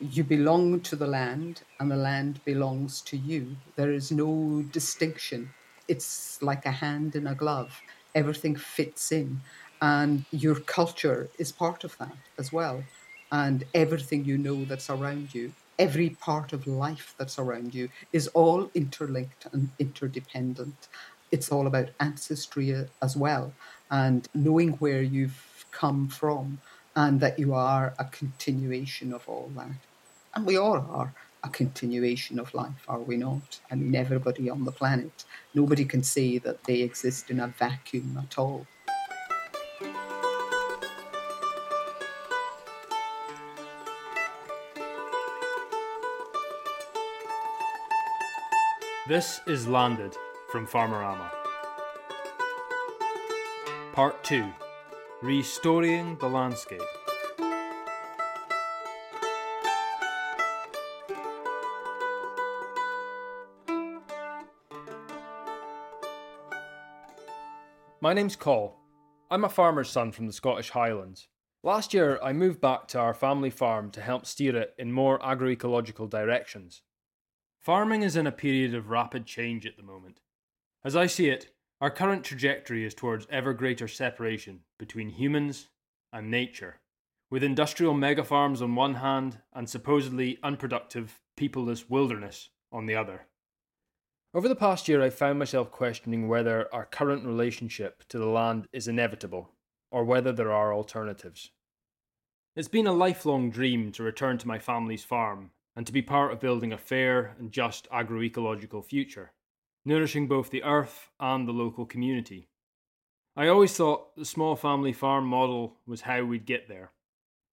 you belong to the land and the land belongs to you. There is no distinction. It's like a hand in a glove. Everything fits in. And your culture is part of that as well. And everything you know that's around you, every part of life that's around you, is all interlinked and interdependent. It's all about ancestry uh, as well and knowing where you've come from and that you are a continuation of all that. And we all are a continuation of life, are we not? I mean, everybody on the planet. Nobody can say that they exist in a vacuum at all. This is Landed from Farmerama. Part 2 Restoring the Landscape. My name's Col. I'm a farmer's son from the Scottish Highlands. Last year, I moved back to our family farm to help steer it in more agroecological directions. Farming is in a period of rapid change at the moment. As I see it, our current trajectory is towards ever greater separation between humans and nature, with industrial mega farms on one hand and supposedly unproductive, peopleless wilderness on the other. Over the past year, I found myself questioning whether our current relationship to the land is inevitable, or whether there are alternatives. It's been a lifelong dream to return to my family's farm and to be part of building a fair and just agroecological future, nourishing both the earth and the local community. I always thought the small family farm model was how we'd get there,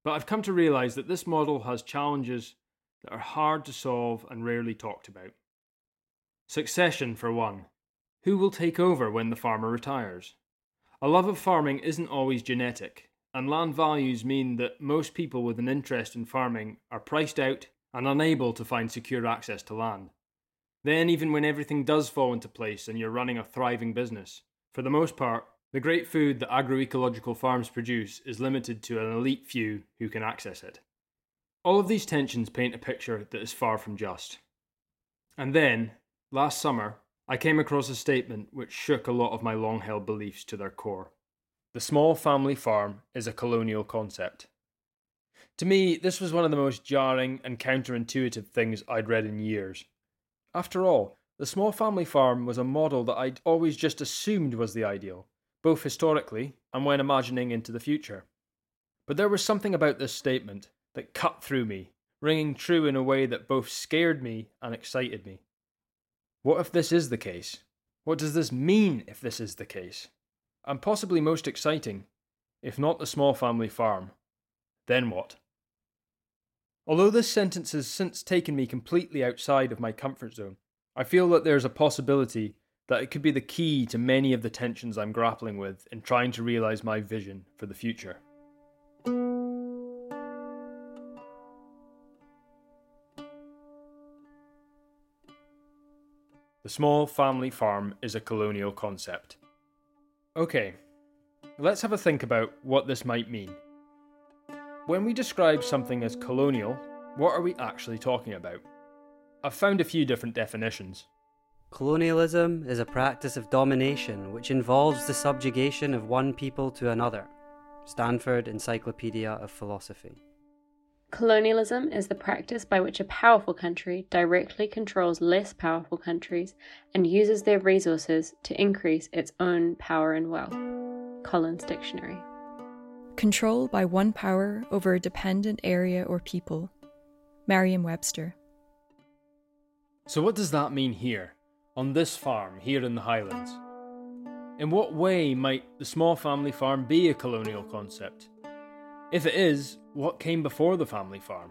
but I've come to realise that this model has challenges that are hard to solve and rarely talked about. Succession, for one. Who will take over when the farmer retires? A love of farming isn't always genetic, and land values mean that most people with an interest in farming are priced out and unable to find secure access to land. Then, even when everything does fall into place and you're running a thriving business, for the most part, the great food that agroecological farms produce is limited to an elite few who can access it. All of these tensions paint a picture that is far from just. And then, Last summer, I came across a statement which shook a lot of my long held beliefs to their core. The small family farm is a colonial concept. To me, this was one of the most jarring and counterintuitive things I'd read in years. After all, the small family farm was a model that I'd always just assumed was the ideal, both historically and when imagining into the future. But there was something about this statement that cut through me, ringing true in a way that both scared me and excited me. What if this is the case? What does this mean if this is the case? And possibly most exciting, if not the small family farm, then what? Although this sentence has since taken me completely outside of my comfort zone, I feel that there's a possibility that it could be the key to many of the tensions I'm grappling with in trying to realise my vision for the future. The small family farm is a colonial concept. Okay, let's have a think about what this might mean. When we describe something as colonial, what are we actually talking about? I've found a few different definitions. Colonialism is a practice of domination which involves the subjugation of one people to another. Stanford Encyclopedia of Philosophy. Colonialism is the practice by which a powerful country directly controls less powerful countries and uses their resources to increase its own power and wealth. Collins Dictionary. Control by one power over a dependent area or people. Merriam Webster. So, what does that mean here, on this farm, here in the Highlands? In what way might the small family farm be a colonial concept? If it is, what came before the family farm?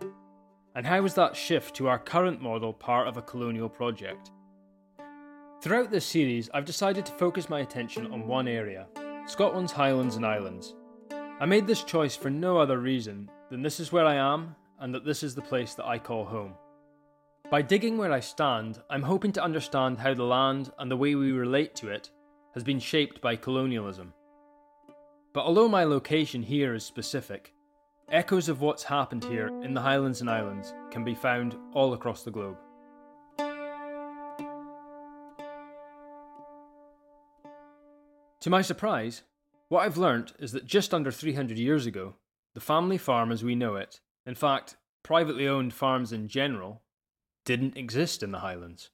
And how was that shift to our current model part of a colonial project? Throughout this series, I've decided to focus my attention on one area Scotland's Highlands and Islands. I made this choice for no other reason than this is where I am and that this is the place that I call home. By digging where I stand, I'm hoping to understand how the land and the way we relate to it has been shaped by colonialism. But although my location here is specific, echoes of what's happened here in the Highlands and Islands can be found all across the globe. To my surprise, what I've learnt is that just under 300 years ago, the family farm as we know it, in fact, privately owned farms in general, didn't exist in the Highlands.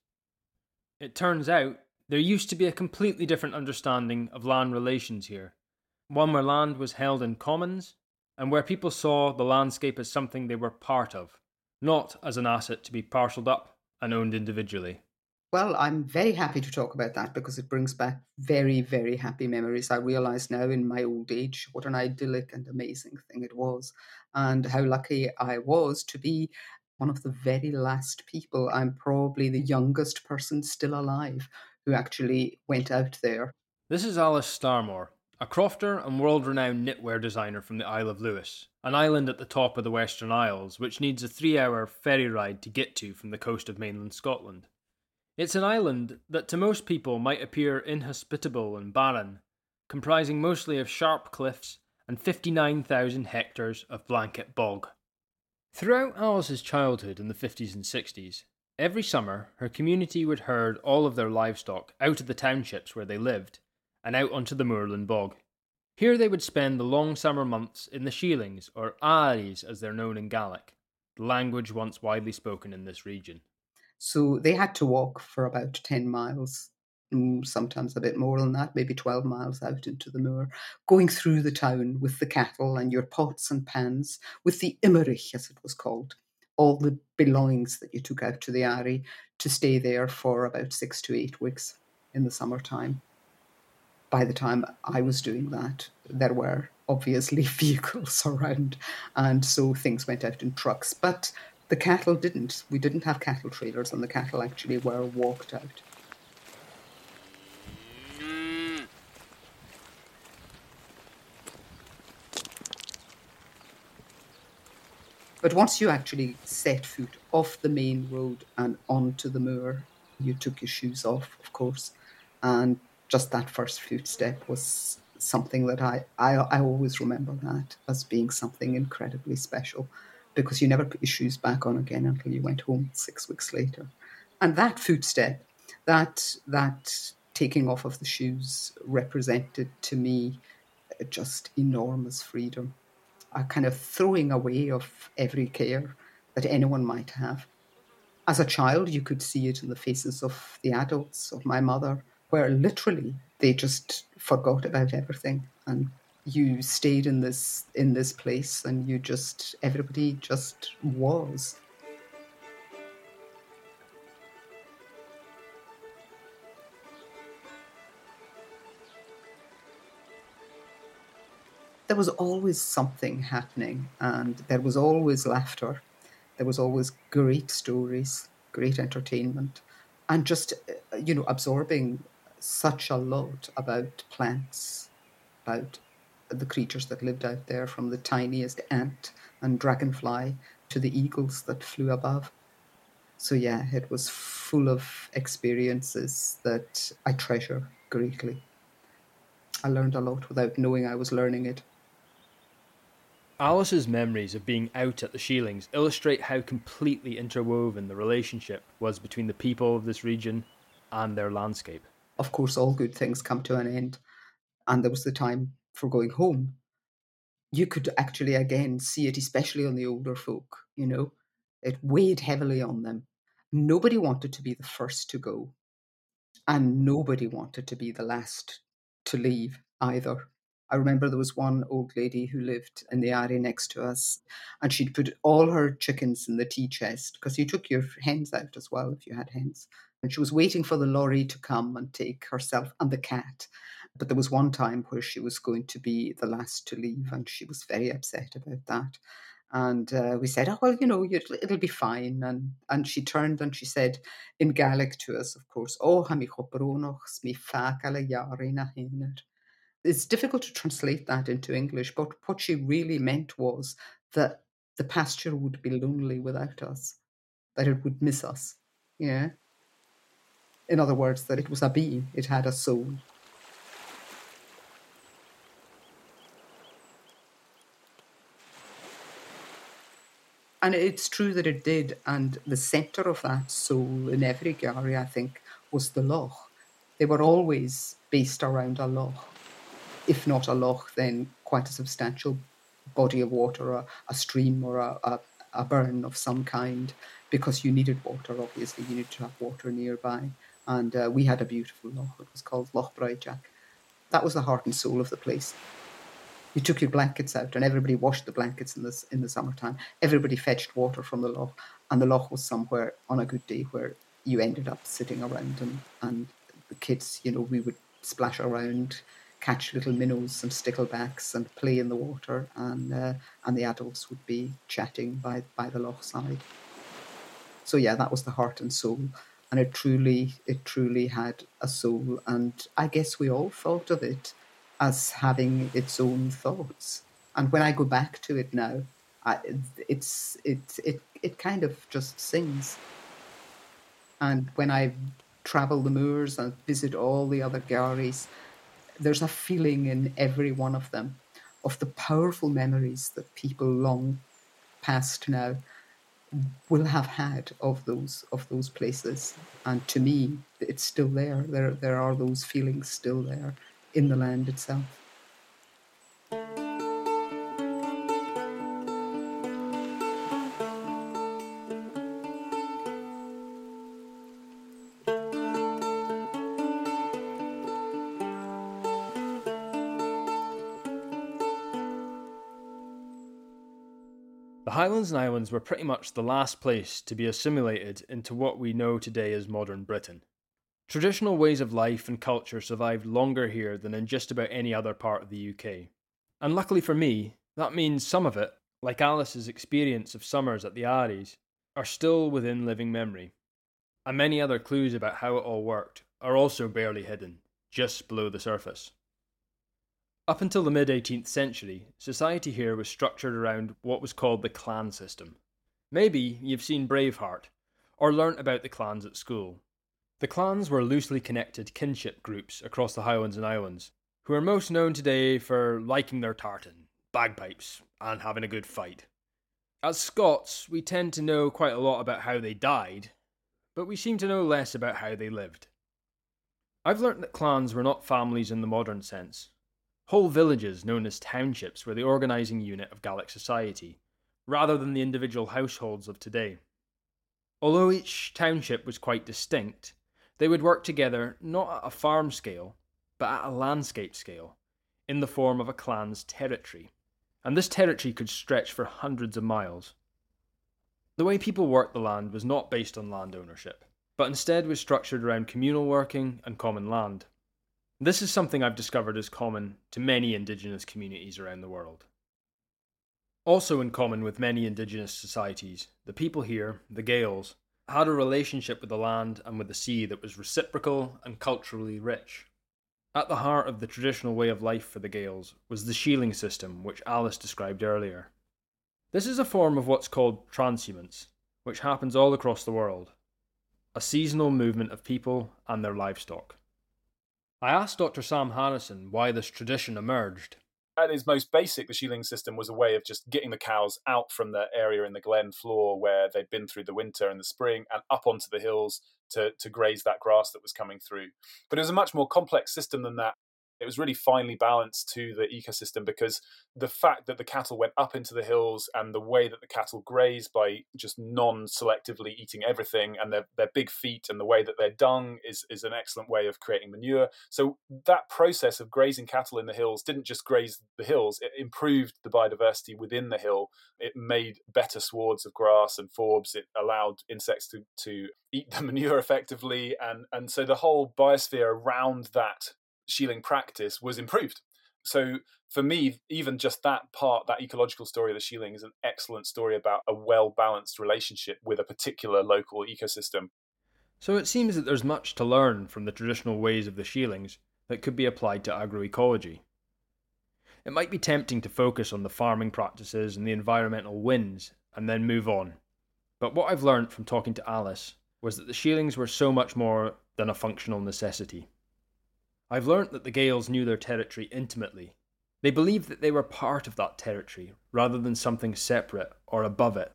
It turns out there used to be a completely different understanding of land relations here, one where land was held in commons and where people saw the landscape as something they were part of, not as an asset to be parcelled up and owned individually. Well, I'm very happy to talk about that because it brings back very, very happy memories. I realize now in my old age what an idyllic and amazing thing it was, and how lucky I was to be one of the very last people. I'm probably the youngest person still alive who actually went out there. This is Alice Starmore, a crofter and world renowned knitwear designer from the Isle of Lewis, an island at the top of the Western Isles which needs a three hour ferry ride to get to from the coast of mainland Scotland. It's an island that to most people might appear inhospitable and barren, comprising mostly of sharp cliffs and 59,000 hectares of blanket bog. Throughout Alice's childhood in the 50s and 60s, every summer her community would herd all of their livestock out of the townships where they lived and out onto the moorland bog. Here they would spend the long summer months in the Shielings, or Aaries as they're known in Gaelic, the language once widely spoken in this region. So they had to walk for about 10 miles, mm, sometimes a bit more than that, maybe 12 miles out into the moor, going through the town with the cattle and your pots and pans, with the imrich, as it was called, all the belongings that you took out to the Aari to stay there for about six to eight weeks in the summertime. By the time I was doing that, there were obviously vehicles around, and so things went out in trucks. But the cattle didn't. We didn't have cattle trailers, and the cattle actually were walked out. But once you actually set foot off the main road and onto the moor, you took your shoes off, of course, and just that first foot step was something that I, I, I always remember that as being something incredibly special because you never put your shoes back on again until you went home six weeks later. And that footstep, that that taking off of the shoes represented to me just enormous freedom, a kind of throwing away of every care that anyone might have. As a child, you could see it in the faces of the adults, of my mother, where literally they just forgot about everything and you stayed in this in this place and you just everybody just was. There was always something happening and there was always laughter. There was always great stories great entertainment and just you know absorbing such a lot about plants about the creatures that lived out there, from the tiniest ant and dragonfly to the eagles that flew above. So, yeah, it was full of experiences that I treasure greatly. I learned a lot without knowing I was learning it. Alice's memories of being out at the Shielings illustrate how completely interwoven the relationship was between the people of this region and their landscape. Of course, all good things come to an end. And there was the time for going home, you could actually again see it, especially on the older folk, you know, it weighed heavily on them. Nobody wanted to be the first to go, and nobody wanted to be the last to leave either. I remember there was one old lady who lived in the area next to us, and she'd put all her chickens in the tea chest because you took your hens out as well if you had hens. And she was waiting for the lorry to come and take herself and the cat. But there was one time where she was going to be the last to leave, and she was very upset about that. And uh, we said, "Oh well, you know, it'll be fine." And and she turned and she said in Gaelic to us, of course, "Oh, ha mi mi It's difficult to translate that into English, but what she really meant was that the pasture would be lonely without us, that it would miss us. Yeah. In other words, that it was a being, it had a soul. and it's true that it did. And the centre of that soul in every Gary, I think, was the loch. They were always based around a loch. If not a loch, then quite a substantial body of water, a, a stream or a, a, a burn of some kind, because you needed water, obviously. You needed to have water nearby. And uh, we had a beautiful loch. It was called Loch Braijack. That was the heart and soul of the place you took your blankets out and everybody washed the blankets in the, in the summertime. Everybody fetched water from the loch, and the loch was somewhere on a good day where you ended up sitting around and, and the kids, you know, we would splash around, catch little minnows and sticklebacks and play in the water, and uh, and the adults would be chatting by by the loch side. So yeah, that was the heart and soul, and it truly it truly had a soul, and I guess we all thought of it as having its own thoughts. And when I go back to it now, I, it's it it it kind of just sings. And when I travel the moors and visit all the other galleries, there's a feeling in every one of them of the powerful memories that people long past now will have had of those of those places. And to me, it's still there. There there are those feelings still there in the land itself. The Highlands and Islands were pretty much the last place to be assimilated into what we know today as modern Britain. Traditional ways of life and culture survived longer here than in just about any other part of the UK. And luckily for me, that means some of it, like Alice's experience of summers at the Aries, are still within living memory. And many other clues about how it all worked are also barely hidden, just below the surface. Up until the mid 18th century, society here was structured around what was called the clan system. Maybe you've seen Braveheart, or learnt about the clans at school. The clans were loosely connected kinship groups across the Highlands and Islands, who are most known today for liking their tartan, bagpipes, and having a good fight. As Scots, we tend to know quite a lot about how they died, but we seem to know less about how they lived. I've learnt that clans were not families in the modern sense. Whole villages, known as townships, were the organising unit of Gaelic society, rather than the individual households of today. Although each township was quite distinct, they would work together not at a farm scale, but at a landscape scale, in the form of a clan's territory. And this territory could stretch for hundreds of miles. The way people worked the land was not based on land ownership, but instead was structured around communal working and common land. This is something I've discovered is common to many Indigenous communities around the world. Also, in common with many Indigenous societies, the people here, the Gaels, had a relationship with the land and with the sea that was reciprocal and culturally rich. At the heart of the traditional way of life for the Gaels was the shieling system, which Alice described earlier. This is a form of what's called transhumance, which happens all across the world a seasonal movement of people and their livestock. I asked Dr. Sam Harrison why this tradition emerged at its most basic, the shieling system was a way of just getting the cows out from the area in the glen floor where they'd been through the winter and the spring and up onto the hills to, to graze that grass that was coming through. But it was a much more complex system than that it was really finely balanced to the ecosystem because the fact that the cattle went up into the hills and the way that the cattle graze by just non-selectively eating everything and their, their big feet and the way that their dung is, is an excellent way of creating manure. So that process of grazing cattle in the hills didn't just graze the hills, it improved the biodiversity within the hill. It made better swards of grass and forbs. It allowed insects to, to eat the manure effectively. And, and so the whole biosphere around that shieling practice was improved. So for me, even just that part, that ecological story of the shieling is an excellent story about a well balanced relationship with a particular local ecosystem. So it seems that there's much to learn from the traditional ways of the shielings that could be applied to agroecology. It might be tempting to focus on the farming practices and the environmental wins and then move on. But what I've learned from talking to Alice was that the shielings were so much more than a functional necessity. I've learnt that the Gaels knew their territory intimately. They believed that they were part of that territory rather than something separate or above it.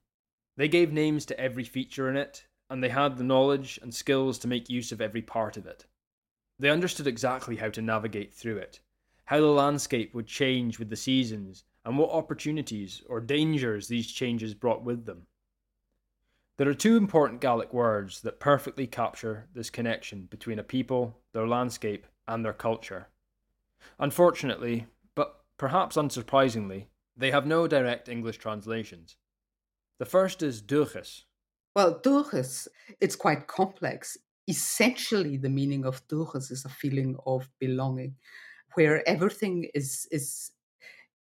They gave names to every feature in it, and they had the knowledge and skills to make use of every part of it. They understood exactly how to navigate through it, how the landscape would change with the seasons, and what opportunities or dangers these changes brought with them. There are two important Gaelic words that perfectly capture this connection between a people, their landscape, and their culture. Unfortunately, but perhaps unsurprisingly, they have no direct English translations. The first is Dúchas. Well, Dúchas, it's quite complex. Essentially, the meaning of Dúchas is a feeling of belonging, where everything is is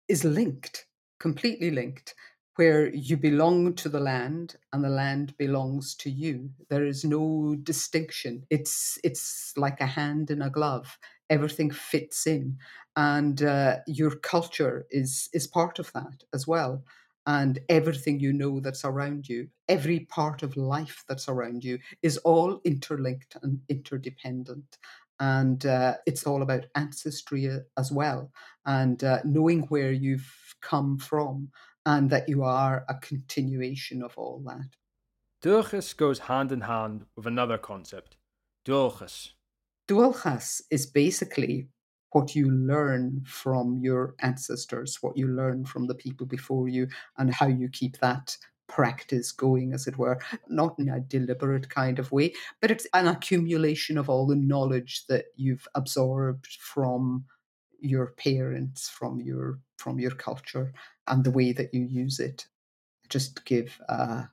is linked, completely linked, where you belong to the land and the land belongs to you. There is no distinction. It's it's like a hand in a glove. Everything fits in, and uh, your culture is is part of that as well. And everything you know that's around you, every part of life that's around you, is all interlinked and interdependent and uh, it's all about ancestry uh, as well and uh, knowing where you've come from and that you are a continuation of all that. Dúchas goes hand in hand with another concept, Dualchas. Dualchas is basically what you learn from your ancestors, what you learn from the people before you, and how you keep that practice going, as it were, not in a deliberate kind of way, but it's an accumulation of all the knowledge that you've absorbed from your parents, from your from your culture, and the way that you use it. Just give uh,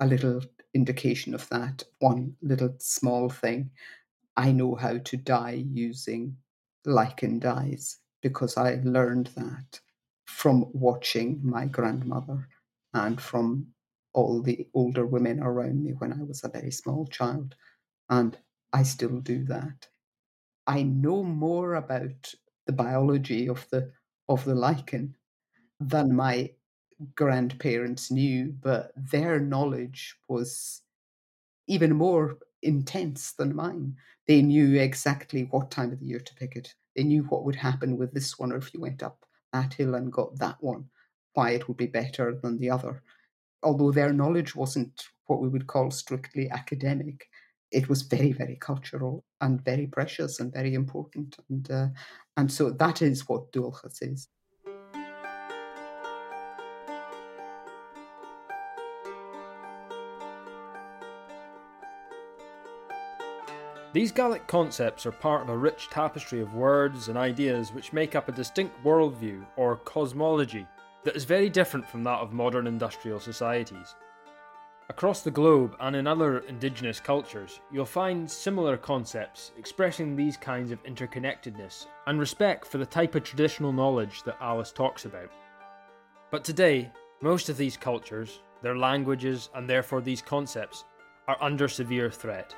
a little indication of that. One little small thing. I know how to dye using lichen dyes because I learned that from watching my grandmother and from all the older women around me when I was a very small child. And I still do that. I know more about the biology of the of the lichen than my grandparents knew, but their knowledge was even more intense than mine. They knew exactly what time of the year to pick it. They knew what would happen with this one, or if you went up that hill and got that one, why it would be better than the other. Although their knowledge wasn't what we would call strictly academic, it was very, very cultural and very precious and very important. And uh, and so that is what Dualchas is. These Gaelic concepts are part of a rich tapestry of words and ideas which make up a distinct worldview or cosmology that is very different from that of modern industrial societies. Across the globe and in other indigenous cultures, you'll find similar concepts expressing these kinds of interconnectedness and respect for the type of traditional knowledge that Alice talks about. But today, most of these cultures, their languages, and therefore these concepts, are under severe threat.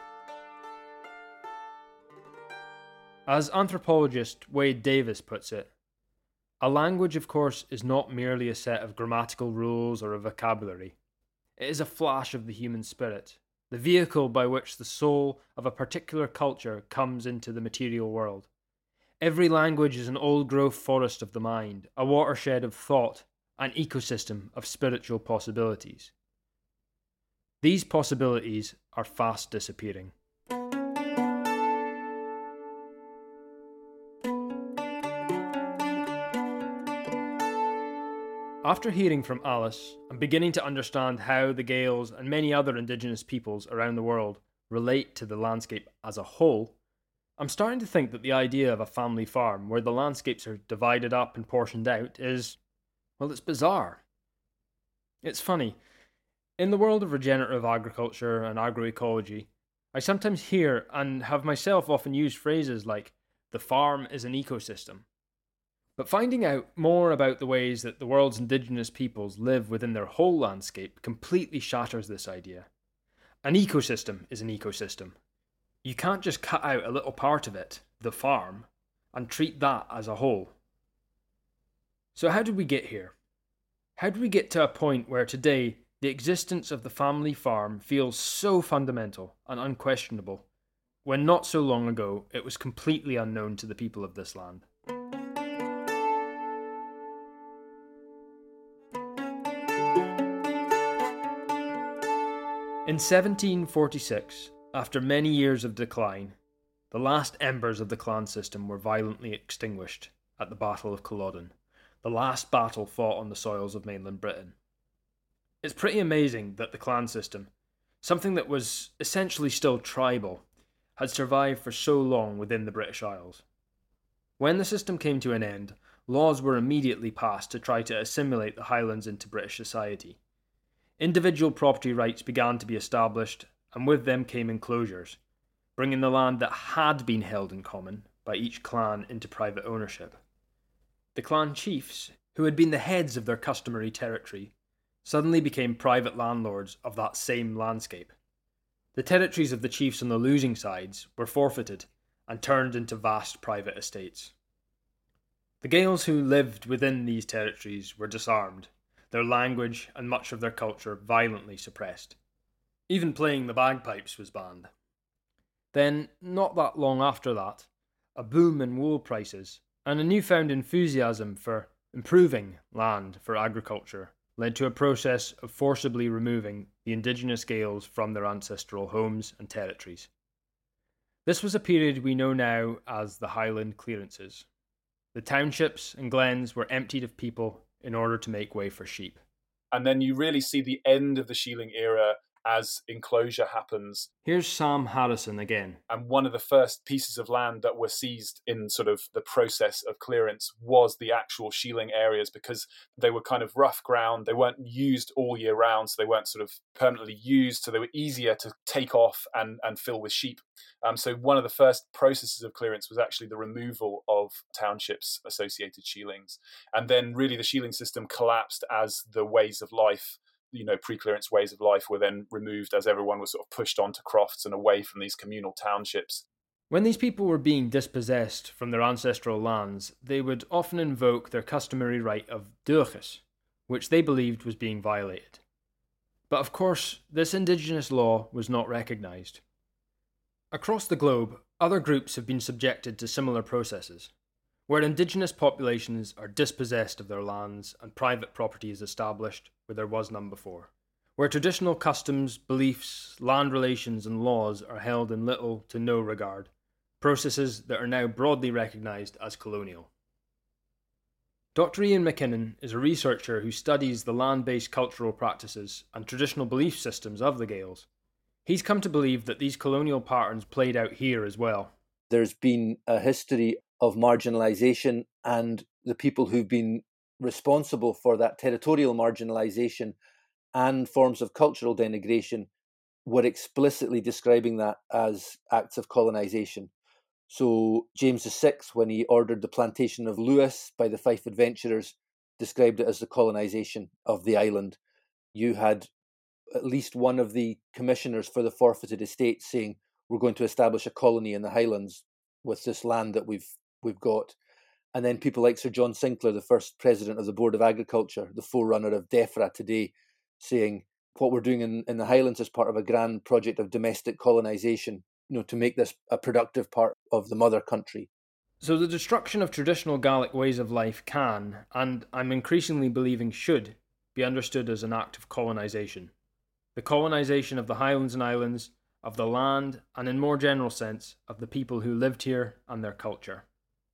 As anthropologist Wade Davis puts it, a language, of course, is not merely a set of grammatical rules or a vocabulary. It is a flash of the human spirit, the vehicle by which the soul of a particular culture comes into the material world. Every language is an old growth forest of the mind, a watershed of thought, an ecosystem of spiritual possibilities. These possibilities are fast disappearing. After hearing from Alice and beginning to understand how the Gaels and many other Indigenous peoples around the world relate to the landscape as a whole, I'm starting to think that the idea of a family farm where the landscapes are divided up and portioned out is, well, it's bizarre. It's funny. In the world of regenerative agriculture and agroecology, I sometimes hear and have myself often used phrases like, the farm is an ecosystem but finding out more about the ways that the world's indigenous peoples live within their whole landscape completely shatters this idea. An ecosystem is an ecosystem. You can't just cut out a little part of it, the farm, and treat that as a whole. So, how did we get here? How did we get to a point where today the existence of the family farm feels so fundamental and unquestionable, when not so long ago it was completely unknown to the people of this land? In 1746, after many years of decline, the last embers of the clan system were violently extinguished at the Battle of Culloden, the last battle fought on the soils of mainland Britain. It's pretty amazing that the clan system, something that was essentially still tribal, had survived for so long within the British Isles. When the system came to an end, laws were immediately passed to try to assimilate the Highlands into British society. Individual property rights began to be established, and with them came enclosures, bringing the land that had been held in common by each clan into private ownership. The clan chiefs, who had been the heads of their customary territory, suddenly became private landlords of that same landscape. The territories of the chiefs on the losing sides were forfeited and turned into vast private estates. The Gaels who lived within these territories were disarmed their language and much of their culture violently suppressed. Even playing the bagpipes was banned. Then, not that long after that, a boom in wool prices and a newfound enthusiasm for improving land for agriculture led to a process of forcibly removing the indigenous Gaels from their ancestral homes and territories. This was a period we know now as the Highland clearances. The townships and glens were emptied of people in order to make way for sheep. And then you really see the end of the Shieling era as enclosure happens. Here's Sam Harrison again. And one of the first pieces of land that were seized in sort of the process of clearance was the actual shieling areas because they were kind of rough ground. They weren't used all year round, so they weren't sort of permanently used. So they were easier to take off and, and fill with sheep. Um, so one of the first processes of clearance was actually the removal of townships associated shielings. And then really the shieling system collapsed as the ways of life you know pre-clearance ways of life were then removed as everyone was sort of pushed onto crofts and away from these communal townships. When these people were being dispossessed from their ancestral lands, they would often invoke their customary right of duchas, which they believed was being violated. But of course, this indigenous law was not recognised. Across the globe, other groups have been subjected to similar processes, where indigenous populations are dispossessed of their lands and private property is established where there was none before, where traditional customs, beliefs, land relations, and laws are held in little to no regard, processes that are now broadly recognised as colonial. Dr. Ian McKinnon is a researcher who studies the land based cultural practices and traditional belief systems of the Gaels. He's come to believe that these colonial patterns played out here as well. There's been a history of marginalisation, and the people who've been responsible for that territorial marginalisation and forms of cultural denigration were explicitly describing that as acts of colonisation. So James VI, when he ordered the plantation of Lewis by the Fife adventurers, described it as the colonisation of the island. You had at least one of the commissioners for the forfeited estates saying, "We're going to establish a colony in the Highlands with this land that we've we've got." And then people like Sir John Sinclair, the first president of the Board of Agriculture, the forerunner of DEFRA today, saying what we're doing in, in the Highlands is part of a grand project of domestic colonisation, you know, to make this a productive part of the mother country. So the destruction of traditional Gaelic ways of life can, and I'm increasingly believing should, be understood as an act of colonisation. The colonisation of the Highlands and Islands, of the land, and in more general sense, of the people who lived here and their culture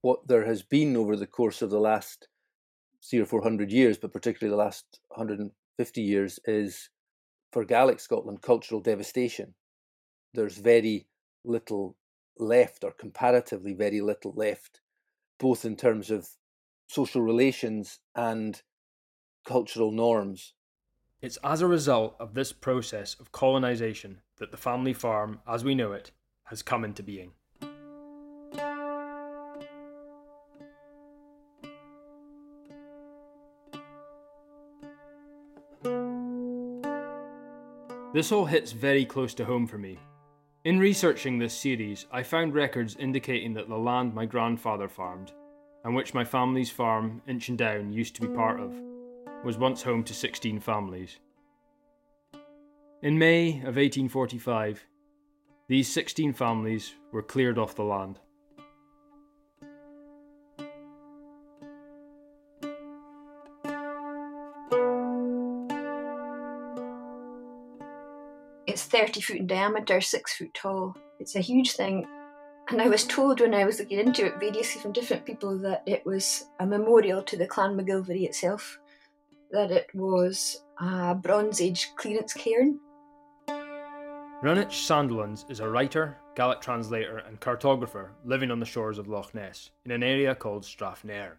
what there has been over the course of the last three or four hundred years, but particularly the last 150 years, is for Gaelic Scotland cultural devastation. There's very little left, or comparatively very little left, both in terms of social relations and cultural norms. It's as a result of this process of colonisation that the family farm, as we know it, has come into being. This all hits very close to home for me. In researching this series, I found records indicating that the land my grandfather farmed, and which my family's farm, Inchindown, used to be part of, was once home to 16 families. In May of 1845, these 16 families were cleared off the land. 30 foot in diameter, 6 foot tall. It's a huge thing. And I was told when I was looking into it variously from different people that it was a memorial to the Clan MacGillivray itself, that it was a Bronze Age clearance cairn. Runich Sandilands is a writer, Gaelic translator, and cartographer living on the shores of Loch Ness in an area called Strathnairn.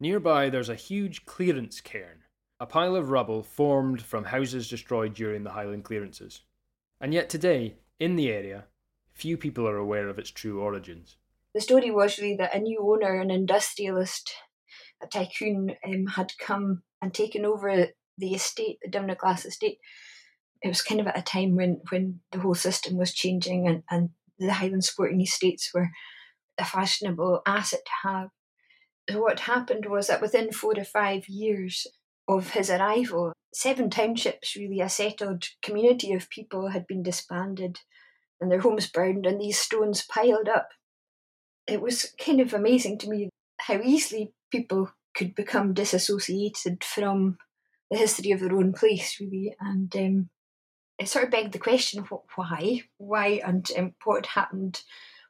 Nearby, there's a huge clearance cairn, a pile of rubble formed from houses destroyed during the Highland clearances. And yet, today, in the area, few people are aware of its true origins. The story was really that a new owner, an industrialist, a tycoon, um, had come and taken over the estate, the Dunmaglass estate. It was kind of at a time when, when the whole system was changing and, and the Highland sporting estates were a fashionable asset to have. So what happened was that within four to five years of his arrival, seven townships, really a settled community of people, had been disbanded and their homes burned and these stones piled up. It was kind of amazing to me how easily people could become disassociated from the history of their own place, really. And um, it sort of begged the question why? Why and um, what happened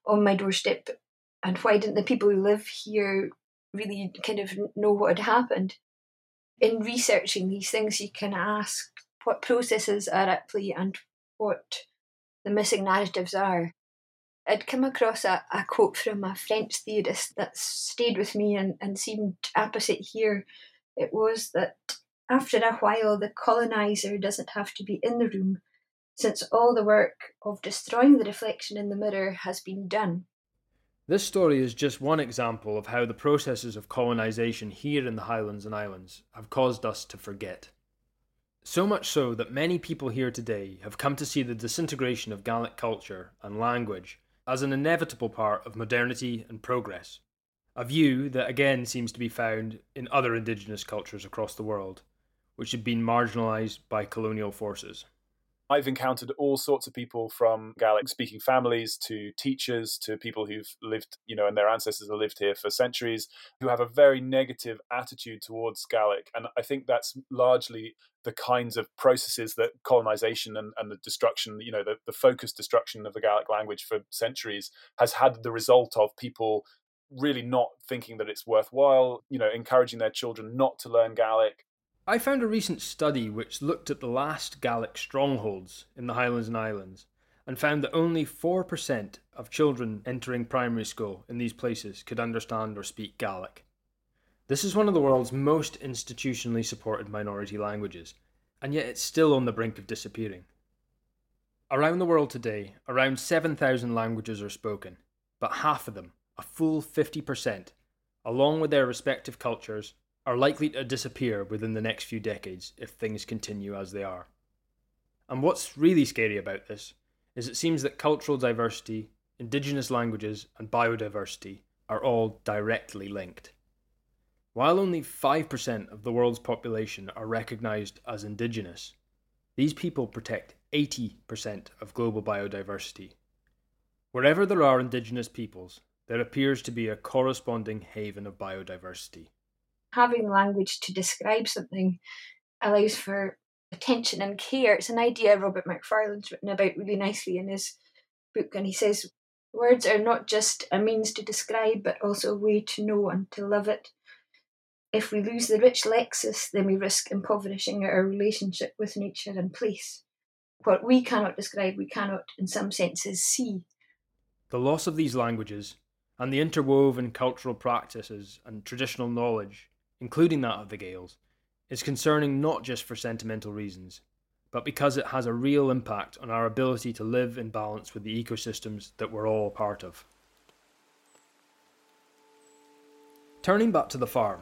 on my doorstep? And why didn't the people who live here really kind of know what had happened? In researching these things, you can ask what processes are at play and what the missing narratives are. I'd come across a, a quote from a French theorist that stayed with me and, and seemed apposite here. It was that after a while, the colonizer doesn't have to be in the room, since all the work of destroying the reflection in the mirror has been done. This story is just one example of how the processes of colonisation here in the Highlands and Islands have caused us to forget. So much so that many people here today have come to see the disintegration of Gaelic culture and language as an inevitable part of modernity and progress. A view that again seems to be found in other indigenous cultures across the world, which have been marginalised by colonial forces. I've encountered all sorts of people from Gaelic speaking families to teachers to people who've lived, you know, and their ancestors have lived here for centuries who have a very negative attitude towards Gaelic. And I think that's largely the kinds of processes that colonization and, and the destruction, you know, the, the focused destruction of the Gaelic language for centuries has had the result of people really not thinking that it's worthwhile, you know, encouraging their children not to learn Gaelic, I found a recent study which looked at the last Gaelic strongholds in the Highlands and Islands and found that only 4% of children entering primary school in these places could understand or speak Gaelic. This is one of the world's most institutionally supported minority languages, and yet it's still on the brink of disappearing. Around the world today, around 7,000 languages are spoken, but half of them, a full 50%, along with their respective cultures, are likely to disappear within the next few decades if things continue as they are. And what's really scary about this is it seems that cultural diversity, indigenous languages, and biodiversity are all directly linked. While only 5% of the world's population are recognised as indigenous, these people protect 80% of global biodiversity. Wherever there are indigenous peoples, there appears to be a corresponding haven of biodiversity having language to describe something allows for attention and care. It's an idea Robert Macfarlane's written about really nicely in his book, and he says words are not just a means to describe, but also a way to know and to love it. If we lose the rich lexis, then we risk impoverishing our relationship with nature and place. What we cannot describe, we cannot, in some senses, see. The loss of these languages and the interwoven cultural practices and traditional knowledge including that of the Gaels, is concerning not just for sentimental reasons, but because it has a real impact on our ability to live in balance with the ecosystems that we're all part of. Turning back to the farm,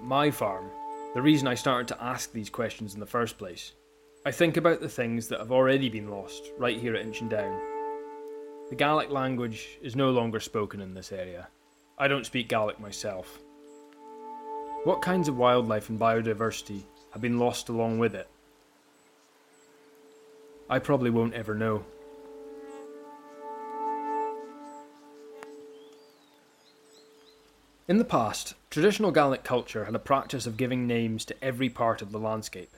my farm, the reason I started to ask these questions in the first place, I think about the things that have already been lost right here at Inchindown. The Gaelic language is no longer spoken in this area. I don't speak Gaelic myself, what kinds of wildlife and biodiversity have been lost along with it? I probably won't ever know. In the past, traditional Gaelic culture had a practice of giving names to every part of the landscape,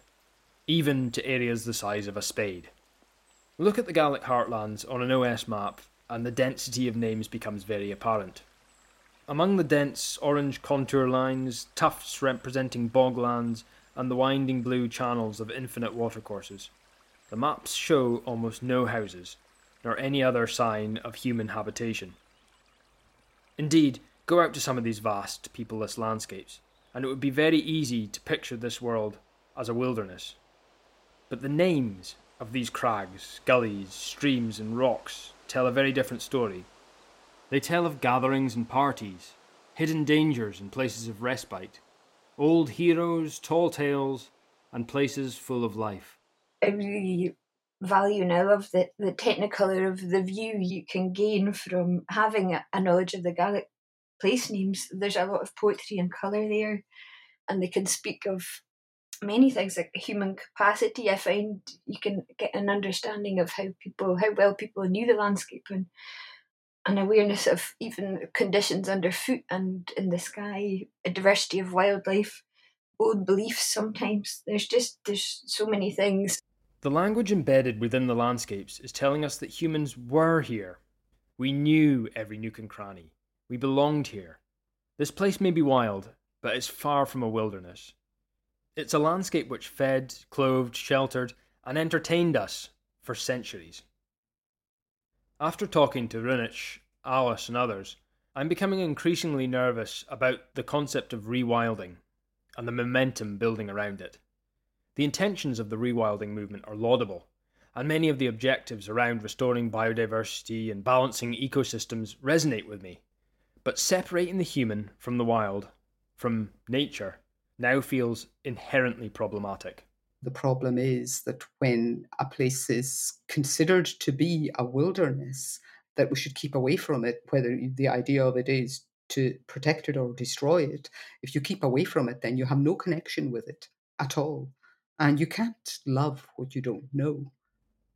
even to areas the size of a spade. Look at the Gaelic heartlands on an OS map, and the density of names becomes very apparent. Among the dense orange contour lines, tufts representing boglands, and the winding blue channels of infinite watercourses, the maps show almost no houses, nor any other sign of human habitation. Indeed, go out to some of these vast, peopleless landscapes, and it would be very easy to picture this world as a wilderness. But the names of these crags, gullies, streams, and rocks tell a very different story. They tell of gatherings and parties, hidden dangers and places of respite, old heroes, tall tales, and places full of life. I really value I love the, the technicolor of the view you can gain from having a, a knowledge of the Gaelic place names. There's a lot of poetry and colour there, and they can speak of many things like human capacity. I find you can get an understanding of how people, how well people knew the landscape and an awareness of even conditions underfoot and in the sky, a diversity of wildlife, old beliefs sometimes. There's just there's so many things. The language embedded within the landscapes is telling us that humans were here. We knew every nook and cranny. We belonged here. This place may be wild, but it's far from a wilderness. It's a landscape which fed, clothed, sheltered, and entertained us for centuries. After talking to Runich, Alice, and others, I'm becoming increasingly nervous about the concept of rewilding and the momentum building around it. The intentions of the rewilding movement are laudable, and many of the objectives around restoring biodiversity and balancing ecosystems resonate with me. But separating the human from the wild, from nature, now feels inherently problematic. The problem is that when a place is considered to be a wilderness, that we should keep away from it, whether the idea of it is to protect it or destroy it. If you keep away from it, then you have no connection with it at all. And you can't love what you don't know.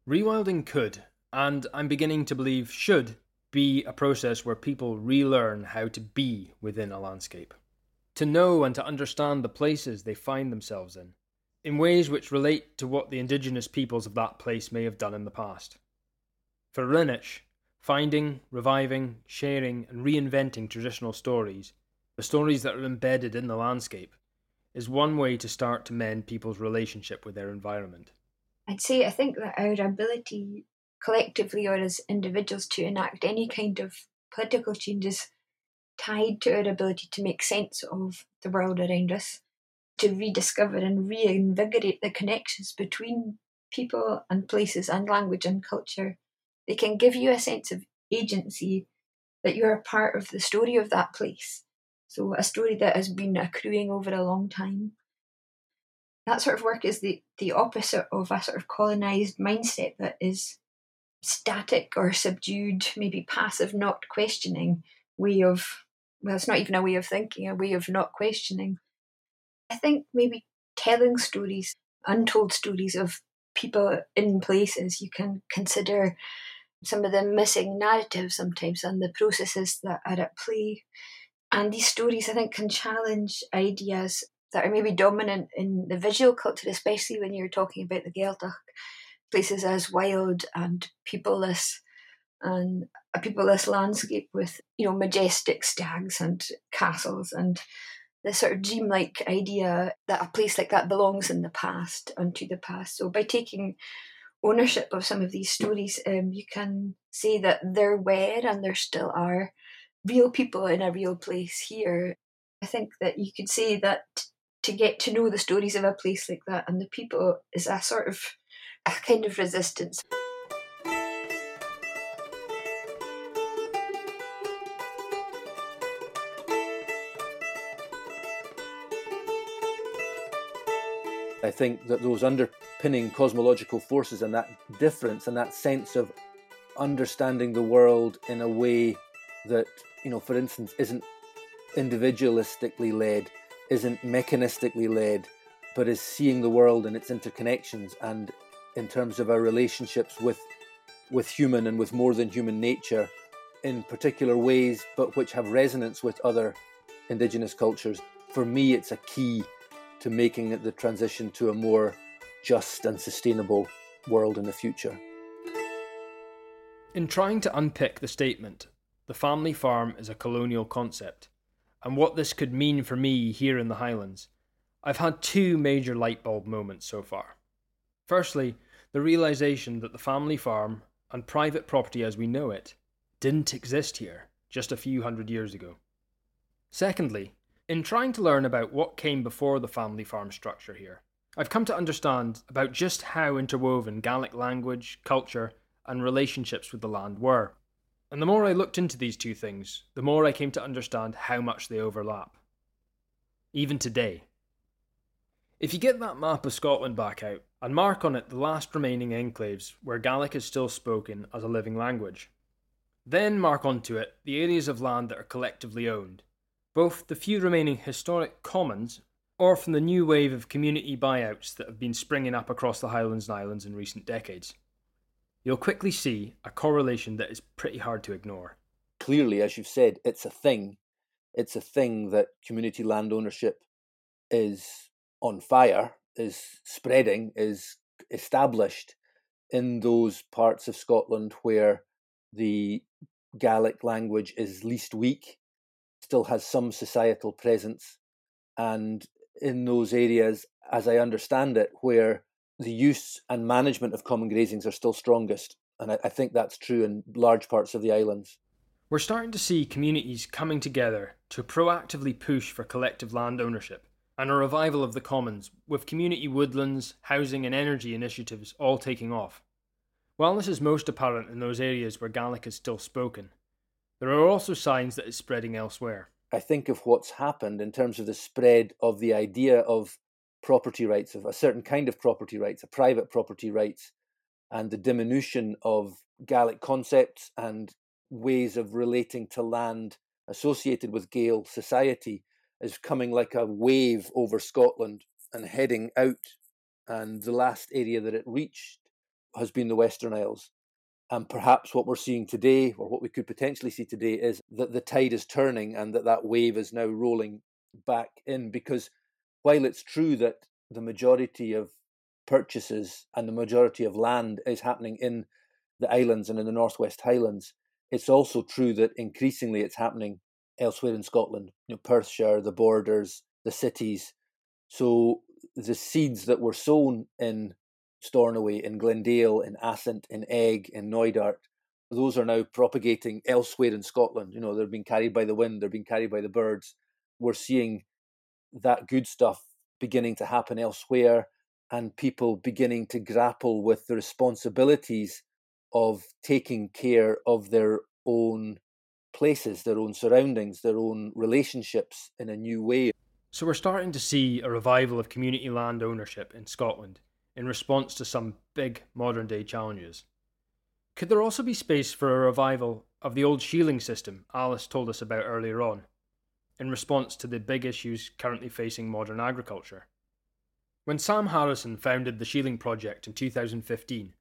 Rewilding could, and I'm beginning to believe should, be a process where people relearn how to be within a landscape to know and to understand the places they find themselves in, in ways which relate to what the indigenous peoples of that place may have done in the past. For Runich, finding, reviving, sharing, and reinventing traditional stories, the stories that are embedded in the landscape, is one way to start to mend people's relationship with their environment. I'd say I think that our ability collectively or as individuals to enact any kind of political changes tied to our ability to make sense of the world around us, to rediscover and reinvigorate the connections between people and places and language and culture. They can give you a sense of agency that you're a part of the story of that place. So, a story that has been accruing over a long time. That sort of work is the, the opposite of a sort of colonized mindset that is static or subdued, maybe passive, not questioning way of well, it's not even a way of thinking, a way of not questioning. I think maybe telling stories, untold stories of people in places, you can consider some of the missing narratives sometimes and the processes that are at play. And these stories, I think, can challenge ideas that are maybe dominant in the visual culture, especially when you're talking about the Gaeltacht, places as wild and peopleless and a peopleless landscape with you know majestic stags and castles and this sort of dreamlike idea that a place like that belongs in the past unto the past. So by taking ownership of some of these stories, um, you can say that there were and there still are real people in a real place here. I think that you could say that to get to know the stories of a place like that and the people is a sort of a kind of resistance. I think that those underpinning cosmological forces and that difference and that sense of understanding the world in a way that, you know, for instance, isn't individualistically led, isn't mechanistically led, but is seeing the world and its interconnections and in terms of our relationships with with human and with more than human nature in particular ways, but which have resonance with other indigenous cultures. For me, it's a key to making the transition to a more just and sustainable world in the future. In trying to unpick the statement, the family farm is a colonial concept, and what this could mean for me here in the Highlands, I've had two major light bulb moments so far. Firstly, the realization that the family farm and private property as we know it didn't exist here just a few hundred years ago. Secondly, in trying to learn about what came before the family farm structure here, I've come to understand about just how interwoven Gaelic language, culture, and relationships with the land were. And the more I looked into these two things, the more I came to understand how much they overlap. Even today. If you get that map of Scotland back out and mark on it the last remaining enclaves where Gaelic is still spoken as a living language, then mark onto it the areas of land that are collectively owned, both the few remaining historic commons or from the new wave of community buyouts that have been springing up across the Highlands and Islands in recent decades you'll quickly see a correlation that is pretty hard to ignore. Clearly, as you've said, it's a thing. It's a thing that community land ownership is on fire, is spreading, is established in those parts of Scotland where the Gaelic language is least weak, still has some societal presence, and in those areas, as I understand it, where the use and management of common grazings are still strongest. And I, I think that's true in large parts of the islands. We're starting to see communities coming together to proactively push for collective land ownership and a revival of the commons, with community woodlands, housing, and energy initiatives all taking off. While this is most apparent in those areas where Gaelic is still spoken, there are also signs that it's spreading elsewhere. I think of what's happened in terms of the spread of the idea of property rights, of a certain kind of property rights, a private property rights, and the diminution of Gaelic concepts and ways of relating to land associated with Gael society is coming like a wave over Scotland and heading out. And the last area that it reached has been the Western Isles. And perhaps what we're seeing today, or what we could potentially see today, is that the tide is turning and that that wave is now rolling back in because while it's true that the majority of purchases and the majority of land is happening in the islands and in the Northwest Highlands, it's also true that increasingly it's happening elsewhere in Scotland, you know, Perthshire, the borders, the cities. So the seeds that were sown in Stornoway, in Glendale, in Assynt, in Eigg, in Knoydart, those are now propagating elsewhere in Scotland. You know, they're being carried by the wind, they're being carried by the birds. We're seeing that good stuff beginning to happen elsewhere and people beginning to grapple with the responsibilities of taking care of their own places, their own surroundings, their own relationships in a new way. So we're starting to see a revival of community land ownership in Scotland in response to some big modern day challenges. Could there also be space for a revival of the old shieling system Alice told us about earlier on? in response to the big issues currently facing modern agriculture. When Sam Harrison founded the Shieling Project in 2015,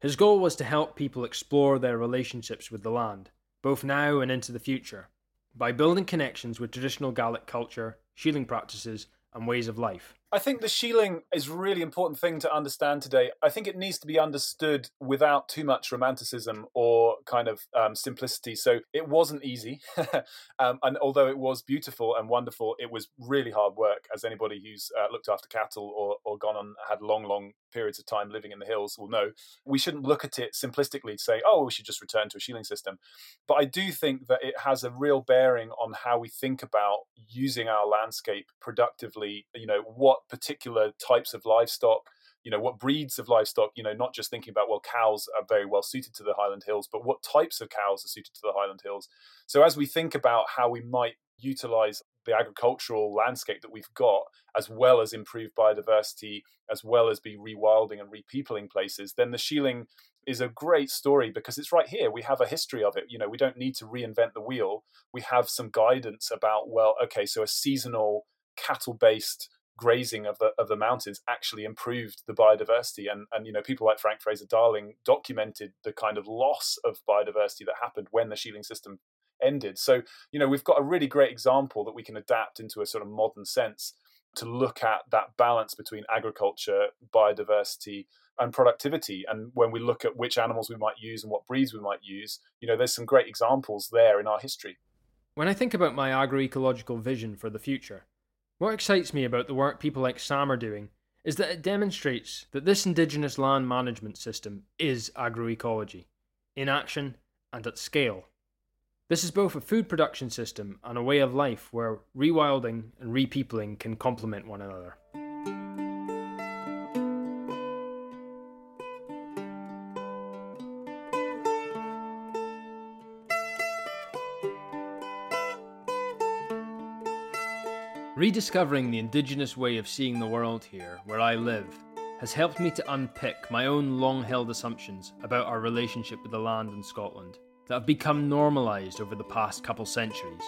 his goal was to help people explore their relationships with the land, both now and into the future, by building connections with traditional Gaelic culture, shieling practices, and ways of life. I think the shieling is really important thing to understand today. I think it needs to be understood without too much romanticism or kind of um, simplicity. So it wasn't easy. um, and although it was beautiful and wonderful, it was really hard work, as anybody who's uh, looked after cattle or, or gone on, had long, long periods of time living in the hills will know. We shouldn't look at it simplistically to say, oh, we should just return to a shieling system. But I do think that it has a real bearing on how we think about using our landscape productively. You know, what particular types of livestock you know what breeds of livestock you know not just thinking about well cows are very well suited to the highland hills but what types of cows are suited to the highland hills so as we think about how we might utilize the agricultural landscape that we've got as well as improve biodiversity as well as be rewilding and repeopling places then the shieling is a great story because it's right here. We have a history of it. You know we don't need to reinvent the wheel. We have some guidance about well okay so a seasonal cattle based grazing of the of the mountains actually improved the biodiversity. And and you know people like Frank Fraser Darling documented the kind of loss of biodiversity that happened when the shieling system ended so you know we've got a really great example that we can adapt into a sort of modern sense to look at that balance between agriculture biodiversity and productivity. And when we look at which animals we might use and what breeds we might use, you know, there's some great examples there in our history. When I think about my agroecological vision for the future, what excites me about the work people like Sam are doing is that it demonstrates that this indigenous land management system is agroecology, in action and at scale. This is both a food production system and a way of life where rewilding and repeopling can complement one another. Rediscovering the indigenous way of seeing the world here, where I live, has helped me to unpick my own long held assumptions about our relationship with the land in Scotland that have become normalised over the past couple centuries.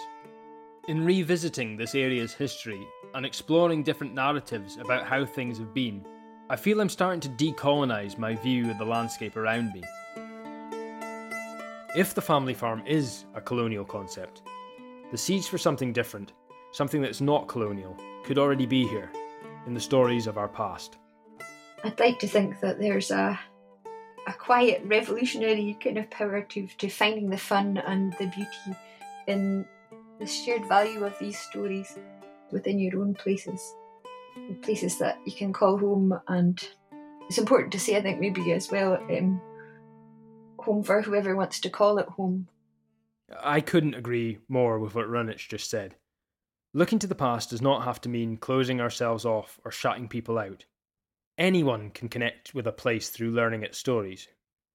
In revisiting this area's history and exploring different narratives about how things have been, I feel I'm starting to decolonise my view of the landscape around me. If the family farm is a colonial concept, the seeds for something different something that's not colonial, could already be here in the stories of our past. I'd like to think that there's a a quiet revolutionary kind of power to, to finding the fun and the beauty in the shared value of these stories within your own places. Places that you can call home and it's important to say I think maybe as well um, home for whoever wants to call it home. I couldn't agree more with what Runich just said. Looking to the past does not have to mean closing ourselves off or shutting people out. Anyone can connect with a place through learning its stories,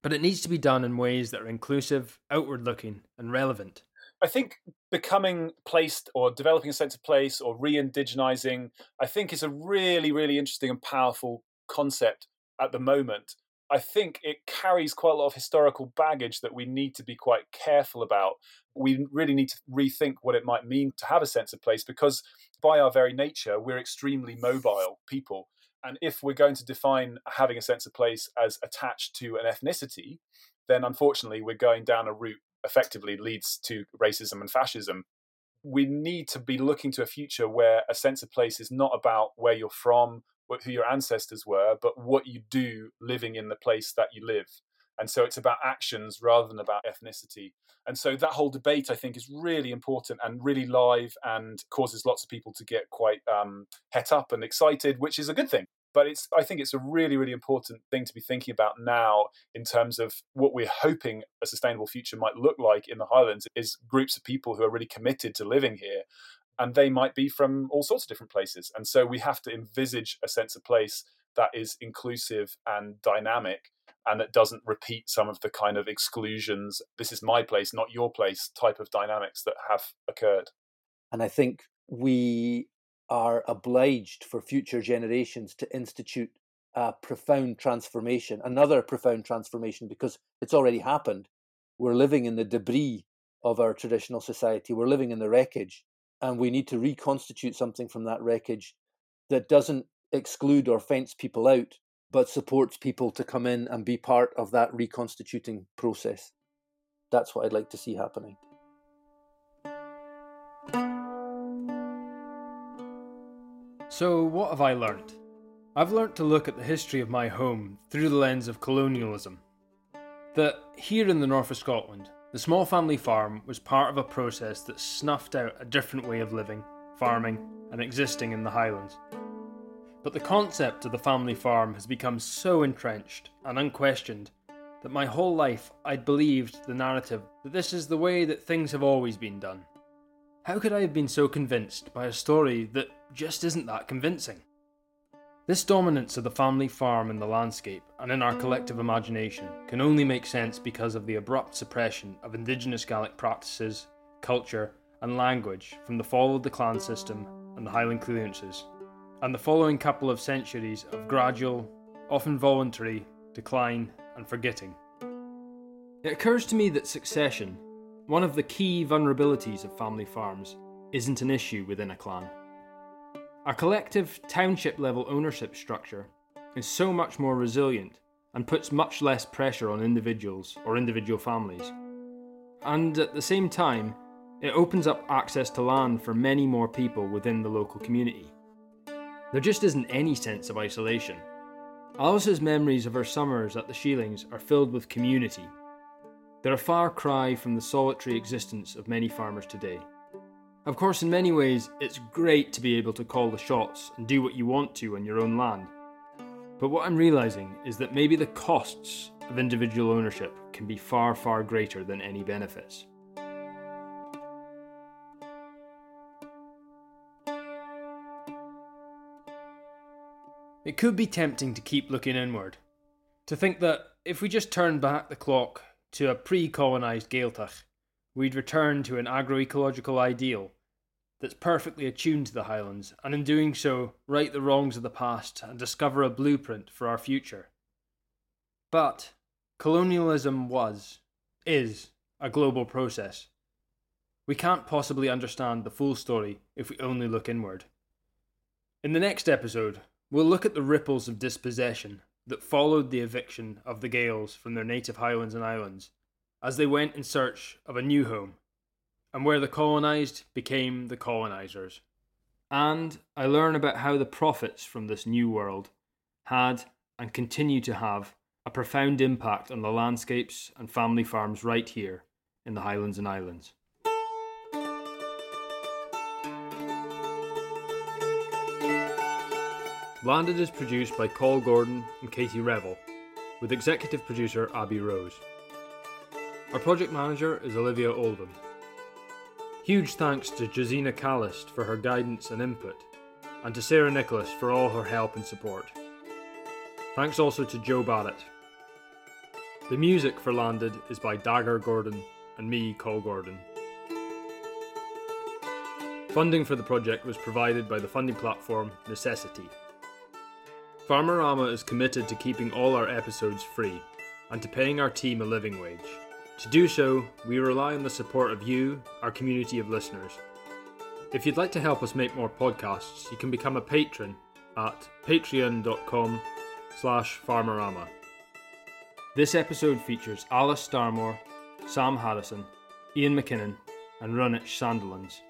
but it needs to be done in ways that are inclusive, outward looking, and relevant. I think becoming placed or developing a sense of place or re indigenizing, I think is a really, really interesting and powerful concept at the moment. I think it carries quite a lot of historical baggage that we need to be quite careful about. We really need to rethink what it might mean to have a sense of place because, by our very nature, we're extremely mobile people. And if we're going to define having a sense of place as attached to an ethnicity, then unfortunately we're going down a route effectively leads to racism and fascism. We need to be looking to a future where a sense of place is not about where you're from who your ancestors were, but what you do living in the place that you live. And so it's about actions rather than about ethnicity. And so that whole debate, I think, is really important and really live and causes lots of people to get quite um, het up and excited, which is a good thing. But it's, I think it's a really, really important thing to be thinking about now in terms of what we're hoping a sustainable future might look like in the Highlands is groups of people who are really committed to living here and they might be from all sorts of different places. And so we have to envisage a sense of place that is inclusive and dynamic and that doesn't repeat some of the kind of exclusions, this is my place, not your place type of dynamics that have occurred. And I think we are obliged for future generations to institute a profound transformation, another profound transformation, because it's already happened. We're living in the debris of our traditional society, we're living in the wreckage and we need to reconstitute something from that wreckage that doesn't exclude or fence people out, but supports people to come in and be part of that reconstituting process. That's what I'd like to see happening. So, what have I learnt? I've learnt to look at the history of my home through the lens of colonialism. That here in the north of Scotland, the small family farm was part of a process that snuffed out a different way of living, farming, and existing in the Highlands. But the concept of the family farm has become so entrenched and unquestioned that my whole life I'd believed the narrative that this is the way that things have always been done. How could I have been so convinced by a story that just isn't that convincing? This dominance of the family farm in the landscape and in our collective imagination can only make sense because of the abrupt suppression of indigenous Gaelic practices, culture, and language from the fall of the clan system and the Highland clearances, and the following couple of centuries of gradual, often voluntary, decline and forgetting. It occurs to me that succession, one of the key vulnerabilities of family farms, isn't an issue within a clan. A collective township level ownership structure is so much more resilient and puts much less pressure on individuals or individual families. And at the same time, it opens up access to land for many more people within the local community. There just isn't any sense of isolation. Alice's memories of her summers at the Shielings are filled with community. They're a far cry from the solitary existence of many farmers today. Of course, in many ways, it's great to be able to call the shots and do what you want to on your own land. But what I'm realizing is that maybe the costs of individual ownership can be far, far greater than any benefits. It could be tempting to keep looking inward, to think that if we just turned back the clock to a pre colonised Gaeltacht, we'd return to an agroecological ideal that's perfectly attuned to the Highlands, and in doing so, right the wrongs of the past and discover a blueprint for our future. But colonialism was, is, a global process. We can't possibly understand the full story if we only look inward. In the next episode, we'll look at the ripples of dispossession that followed the eviction of the Gaels from their native highlands and islands as they went in search of a new home and where the colonised became the colonisers. And I learn about how the profits from this new world had and continue to have a profound impact on the landscapes and family farms right here in the Highlands and Islands. Landed is produced by Col Gordon and Katie Revell, with executive producer Abby Rose. Our project manager is Olivia Oldham. Huge thanks to Josina Calliste for her guidance and input, and to Sarah Nicholas for all her help and support. Thanks also to Joe Barrett. The music for Landed is by Dagger Gordon and me, Col Gordon. Funding for the project was provided by the funding platform Necessity. Farmerama is committed to keeping all our episodes free and to paying our team a living wage. To do so, we rely on the support of you, our community of listeners. If you'd like to help us make more podcasts, you can become a patron at patreon.com slash farmerama. This episode features Alice Starmore, Sam Harrison, Ian McKinnon, and Runich Sandilands.